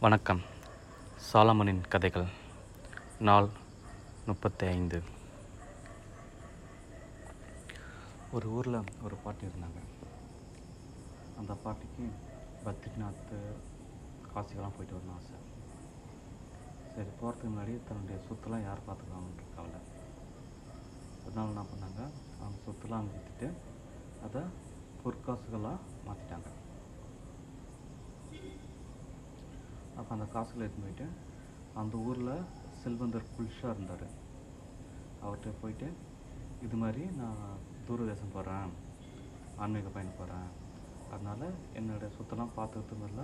வணக்கம். சாலமனின் கதைகள். நாள் முப்பத்தி ஐந்து ஒரு ஊரில் ஒரு பாட்டி இருந்தாங்க. அந்த பாட்டிக்கு பத்ரிநாத் காசிக்கெல்லாம் போயிட்டு வரணும் ஆசை. சரி போகிறதுக்கு முன்னாடி தன்னுடைய சொத்துலாம் யார் பார்த்துக்கலாம்னு கவலை. அதனால என்ன பண்ணாங்க? அவங்க சொத்துலாம் விற்றுட்டு அதை பொற்காசுகளாக மாற்றிட்டாங்க அப்போ அந்த காசுகளை எடுத்துன்னு போயிட்டு அந்த ஊரில் செல்வந்தர் குல்ஷா இருந்தார். அவர்கிட்ட போயிட்டு இது மாதிரி நான் தூரதேசம் போகிறேன் ஆன்மீக பயணம் போகிறேன் அதனால் என்னுடைய சொத்தெல்லாம் பார்த்துக்கிட்டு வரல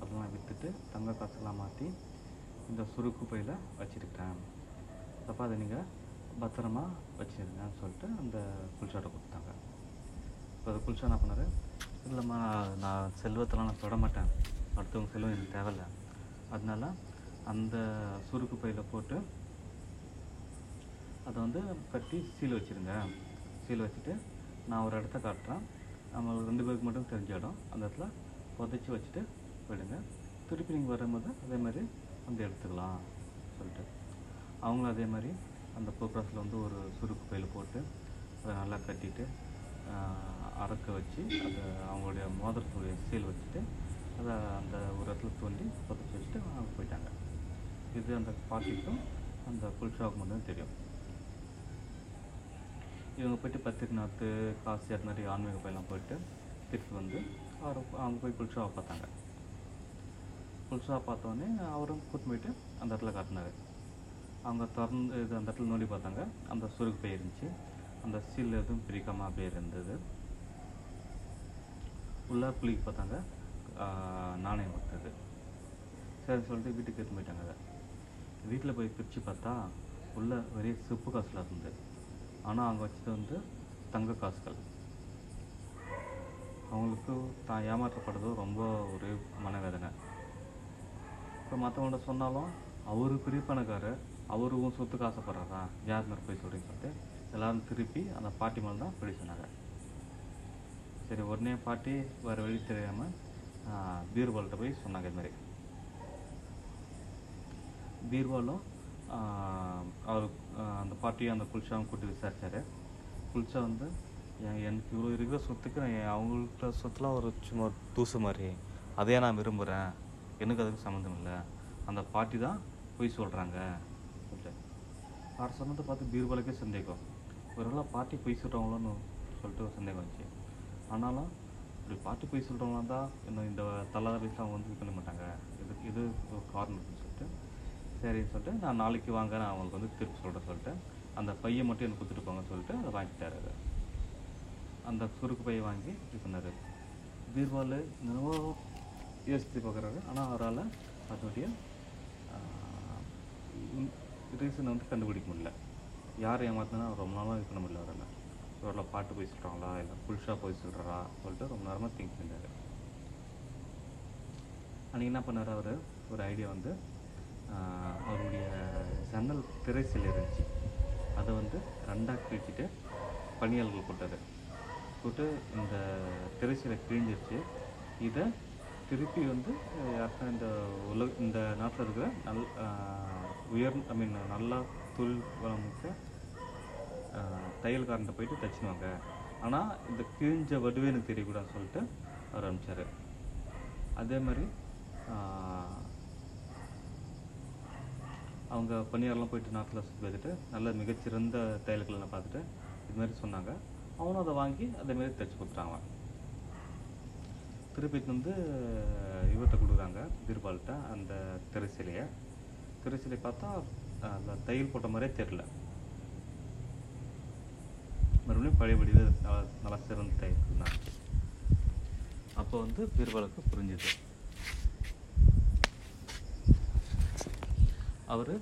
அதெல்லாம் விற்றுட்டு தங்க காசுலாம் மாற்றி இந்த சுருக்கு பையில் வச்சுருக்கிறேன். அப்போ அதை நீங்கள் பத்திரமா வச்சுருங்கன்னு சொல்லிட்டு அந்த குல்ஷாட்ட கொடுத்தாங்க. இப்போ அது குல்ஷா என்ன பண்ணார் இல்லைம்மா நான் செல்வத்தெல்லாம் நான் தொட மாட்டேன். அடுத்தவங்க செல்வம் எனக்கு தேவையில்ல. அதனால அந்த சுருக்கு பையில் போட்டு அதை வந்து கட்டி சீல் வச்சுருங்க. சீல் வச்சுட்டு நான் ஒரு இடத்த காட்டுறேன். நம்ம ரெண்டு பேருக்கு மட்டும் தெரிஞ்ச இடம். அந்த இடத்துல புதைச்சி வச்சுட்டு போயிடுங்க. திருப்பி நீங்கள் வரும்போது அதே மாதிரி வந்து எடுத்துக்கலாம் சொல்லிட்டு. அவங்களும் அதே மாதிரி அந்த ப்ரோக்ராஸில் வந்து ஒரு சுருக்கு பையில் போட்டு அதை நல்லா கட்டிட்டு அறக்க வச்சு அதை அவங்களுடைய மோதிரத்துடைய சீல் வச்சுட்டு அதை அந்த ஒரு இடத்துல தோண்டி புதைச்சி வச்சுட்டு போயிட்டாங்க. இது அந்த பாட்டிக்கும் அந்த குல்ஷாவுக்கு மட்டும் தெரியும். இவங்க போயிட்டு பத்ரிநாத் காசி அது மாதிரி ஆன்மீக பயிலாம் போயிட்டு திருப்பி வந்து அவர் அவங்க போய் குல்ஷாவை பார்த்தாங்க. குல்ஷா பார்த்தோன்னே அவரும் கூட்டு போயிட்டு அந்த இடத்துல காட்டினார். அவங்க திறந்து இது அந்த இடத்துல நோண்டி பார்த்தாங்க. அந்த சுருக்கு பை இருந்துச்சு. அந்த சீல் எதுவும் பிரிக்காமல் அப்படியே இருந்தது. உள்ளார் குளிக்க பார்த்தாங்க. நாணயம் கொடுத்தது. சரி சொல்லிட்டு வீட்டுக்கு எடுத்து போயிட்டாங்க அதை வீட்டில் போய் பிரித்து பார்த்தா உள்ள வெறிய சிப்பு காசுல இருந்தது ஆனால் அங்கே வச்சது வந்து தங்க காசுகள். அவங்களுக்கு தான் ஏமாற்றப்படுறது ரொம்ப ஒரு மனவேதனை. இப்போ மற்றவங்கள்ட்ட சொன்னாலும் அவர் பெரிய பணக்காரர் அவருக்கும் சொத்துக்கு யார் மாதிரி போய் சொல்கிறீங்கன்னு சொல்லிட்டு எல்லாரும் திருப்பி அந்த பாட்டி மேலே தான் பழி சொன்னாங்க. சரி உடனே பாட்டி வேறு வழி தெரியாமல் பீர்பால்கிட்ட போய் சொன்னாங்க இது மாதிரி. பீர்பாலும் அவர் அந்த பாட்டியை அந்த குல்ஷாவும் கூட்டி விசாரித்தார் குல்ஷா வந்து என் எனக்கு இவ்வளோ இருக்கிற சொத்துக்கு நான் அவங்கள்ட்ட சொத்துலாம் ஒரு சும்மா தூசு மாதிரி. அதையே நான் விரும்புகிறேன் எனக்கு அதுக்கு சம்மந்தம் இல்லை. அந்த பாட்டி தான் பொய் சொல்கிறாங்க அப்படின்னு அவர் சொன்னதை பார்த்து பீர்பாலுக்கே சந்தேகம். ஒருவேளை பாட்டி பொய் சொல்கிறாங்களோன்னு சொல்லிட்டு ஒரு சந்தேகம் வந்துச்சு. ஆனாலும் இப்படி பார்த்து போய் சொல்கிறவங்களா தான் இன்னும் இந்த தள்ளாத வயசில் வந்து இது பண்ண மாட்டாங்க. இது இது காரணம் அப்படின்னு சொல்லிட்டு. சரின்னு சொல்லிட்டு நான் நாளைக்கு வாங்க நான் அவங்களுக்கு வந்து திருப்பி சொல்கிறேன் சொல்லிட்டு அந்த பையை மட்டும் எனக்கு கொடுத்துட்டு போங்கன்னு சொல்லிட்டு அதை வாங்கிட்டாரு அந்த சுருக்கு பையை வாங்கி இது பண்ணார். பீர்பால் என்னவோ யோசித்து பார்க்குறாரு. ஆனால் அவரால் அதனுடைய ரீசனை வந்து கண்டுபிடிக்க முடியல. யார் ஏமாத்தினா ரொம்ப நாளாக இது பண்ண முடியல அவரால். இவரில் பாட்டு போய் சொல்கிறாங்களா இல்லை புல்ஷாக போய் சொல்கிறாரா சொல்லிட்டு ரொம்ப நேரமாக திங்க் பண்ணார் அன்றைக்கி என்ன பண்ணார் அவர்? ஒரு ஐடியா வந்து அவருடைய ஜன்னல் திரைசில் இருந்துச்சு. அதை வந்து ரெண்டாக கிழிச்சிட்டு பணியாளர்கள் போட்டார். போட்டு இந்த திரைசிலை கிழிஞ்சிருச்சு. இதை திருப்பி வந்து அஹ், யாருக்கா இந்த உலக இந்த நாட்டில் இருக்கிற நல் உயர் ஐ மீன் நல்லா தொழில் வளமிக்க தையல்காரன்ட்ட போயிட்டு தச்சுனுவாங்க ஆனால் இந்த கிழிஞ்ச வடுவே எனக்கு தெரியக்கூடாதுன்னு சொல்லிட்டு அவர் அனுப்பிச்சாரு. அதே மாதிரி அவங்க பணியாரெலாம் போயிட்டு நாட்டில் சுற்றி பார்த்துட்டு நல்ல மிகச்சிறந்த தையல்களை பார்த்துட்டு இது மாதிரி சொன்னாங்க. அவனும் அதை வாங்கி அதே மாதிரி கொடுத்துட்டாங்க திருப்பி வந்து இவர்கிட்ட கொடுக்குறாங்க பீர்பால்கிட்ட அந்த திரைசிலையை. திரைசிலை பார்த்தா அந்த தையல் போட்ட மாதிரியே தெரில மறுபடியும் பழையபடி நல்லா நல்லா அப்போ வந்து பீர்பாலுக்கு புரிஞ்சுது. அவர்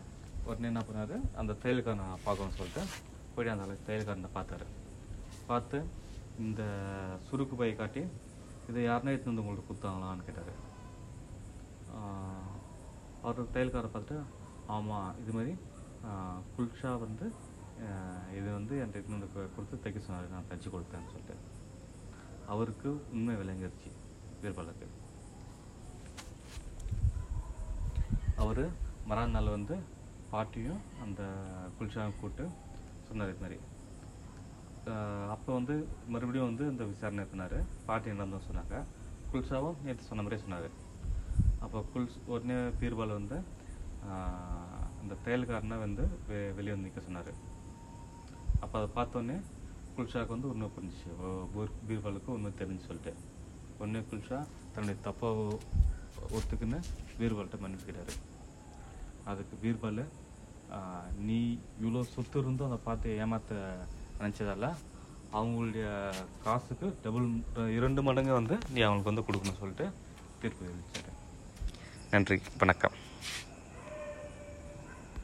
உடனே என்ன பண்ணாரு? அந்த தையல்காரனை பார்க்கணும்னு சொல்லிட்டு போய் அந்த தையல்காரனை பார்த்தாரு. பார்த்து இந்த சுருக்கு பையை காட்டி இதை யாருன்னா எடுத்து வந்து உங்களுக்கு கொடுத்தாங்களான்னு கேட்டார். அவர் தையல்காரை பார்த்துட்டு ஆமாம் இது மாதிரி ஆஹ், குல்ஷா வந்து இது வந்து என் எடுத்துன்னு கொடுத்து தைக்க சொன்னார். நான் தைச்சு கொடுத்தேன்னு சொல்லிட்டு. அவருக்கு உண்மை விளங்கிருச்சு பீர்பாலுக்கு அவர் மறுநாள் வந்து பாட்டியும் அந்த குல்ஷாவும் கூப்பிட்டு சொன்னார் இது மாதிரி. அப்போ வந்து மறுபடியும் வந்து இந்த விசாரணை எடுத்தினார். பாட்டி நடந்தோம் சொன்னாங்க? குல்ஷாவும் நேற்று சொன்ன மாதிரியே சொன்னார். அப்போ குல்ஸ் உடனே பீர்பால் வந்து அந்த தையல்காரனை வந்து வெ வெளியே வந்து நிற்க சொன்னார். அப்போ அதை பார்த்தோன்னே குல்ஷாவுக்கு வந்து உண்மை புரிஞ்சிச்சு. பீர் பீர்பாலுக்கு உண்மை தெரிஞ்சு சொல்லிட்டு. உடனே குல்ஷா தன்னுடைய தப்பை ஒத்துக்குன்னு பீர்பால்கிட்ட மன்னிப்பு அதுக்கு பீர்பால் நீ இவ்வளோ சொத்து இருந்தும் அதை பார்த்து ஏமாத்த நினச்சதால அவங்களுடைய காசுக்கு டபுள் இரண்டு மடங்கு வந்து நீ அவங்களுக்கு வந்து கொடுக்கணும்னு சொல்லிட்டு தீர்ப்பு அளிச்சாரு நன்றி வணக்கம்.